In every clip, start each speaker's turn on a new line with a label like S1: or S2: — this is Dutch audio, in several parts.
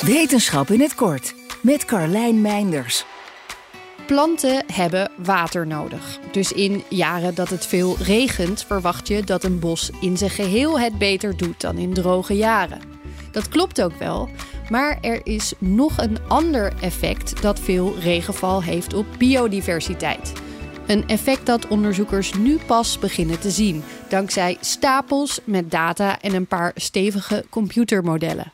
S1: Wetenschap in het kort met Carlijn Meinders.
S2: Planten hebben water nodig. Dus in jaren dat het veel regent, verwacht je dat een bos in zijn geheel het beter doet dan in droge jaren. Dat klopt ook wel, maar er is nog een ander effect dat veel regenval heeft op biodiversiteit. Een effect dat onderzoekers nu pas beginnen te zien, dankzij stapels met data en een paar stevige computermodellen.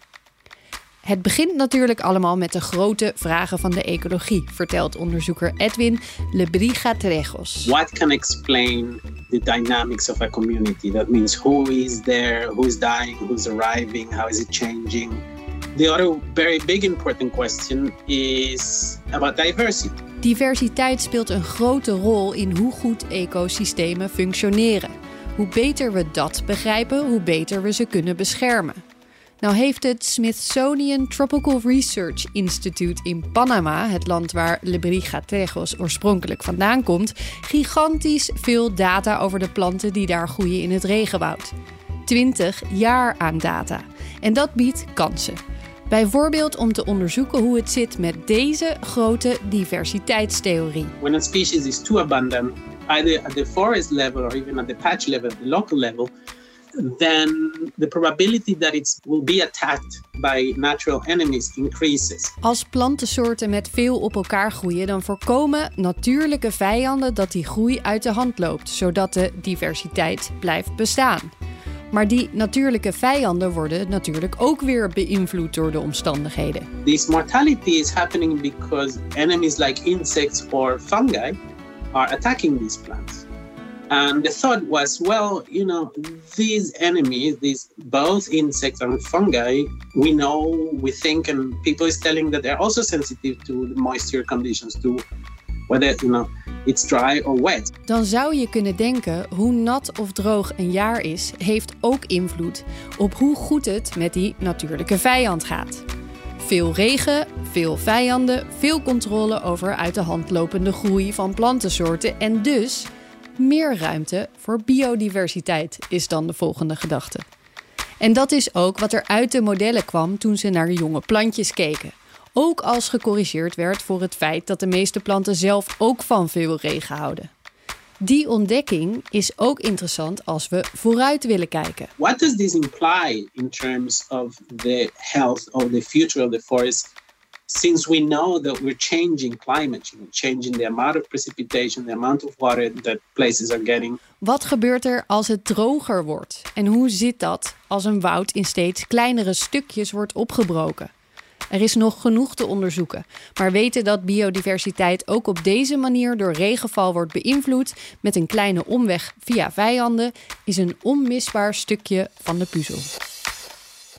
S2: Het begint natuurlijk allemaal met de grote vragen van de ecologie, vertelt onderzoeker Edwin Lebriga Trejos.
S3: What can explain the dynamics of a community? That means who is there, who's dying, who's arriving, how is it changing? The other very big important question is about diversity.
S2: Diversiteit speelt een grote rol in hoe goed ecosystemen functioneren. Hoe beter we dat begrijpen, hoe beter we ze kunnen beschermen. Nou heeft het Smithsonian Tropical Research Institute in Panama, het land waar Lebrigatejos oorspronkelijk vandaan komt, gigantisch veel data over de planten die daar groeien in het regenwoud. 20 jaar aan data. En dat biedt kansen. Bijvoorbeeld om te onderzoeken hoe het zit met deze grote diversiteitstheorie.
S3: When a species is too abundant, either at the forest level or even at the patch level, the local level, then the probability that it will be attacked by natural enemies increases.
S2: Als plantensoorten met veel op elkaar groeien, dan voorkomen natuurlijke vijanden dat die groei uit de hand loopt, zodat de diversiteit blijft bestaan. Maar die natuurlijke vijanden worden natuurlijk ook weer beïnvloed door de omstandigheden.
S3: This mortality is happening because enemies like insects or fungi are attacking these plants. And the thought was, well, you know, these enemies, these both insects and fungi, we know, we think, and people is telling that they're also sensitive to the moisture conditions, to whether, you know, it's dry or wet.
S2: Dan zou je kunnen denken, hoe nat of droog een jaar is, heeft ook invloed op hoe goed het met die natuurlijke vijand gaat. Veel regen, veel vijanden, veel controle over uit de hand lopende groei van plantensoorten en dus meer ruimte voor biodiversiteit, is dan de volgende gedachte. En dat is ook wat er uit de modellen kwam toen ze naar jonge plantjes keken. Ook als gecorrigeerd werd voor het feit dat de meeste planten zelf ook van veel regen houden. Die ontdekking is ook interessant als we vooruit willen kijken.
S3: What does this imply in terms of the health of the future of the forest since we know that we're changing climate changing the amount of precipitation, the amount of water that places are getting.
S2: Wat gebeurt er als het droger wordt? En hoe zit dat als een woud in steeds kleinere stukjes wordt opgebroken? Er is nog genoeg te onderzoeken, maar weten dat biodiversiteit ook op deze manier door regenval wordt beïnvloed met een kleine omweg via vijanden, is een onmisbaar stukje van de puzzel.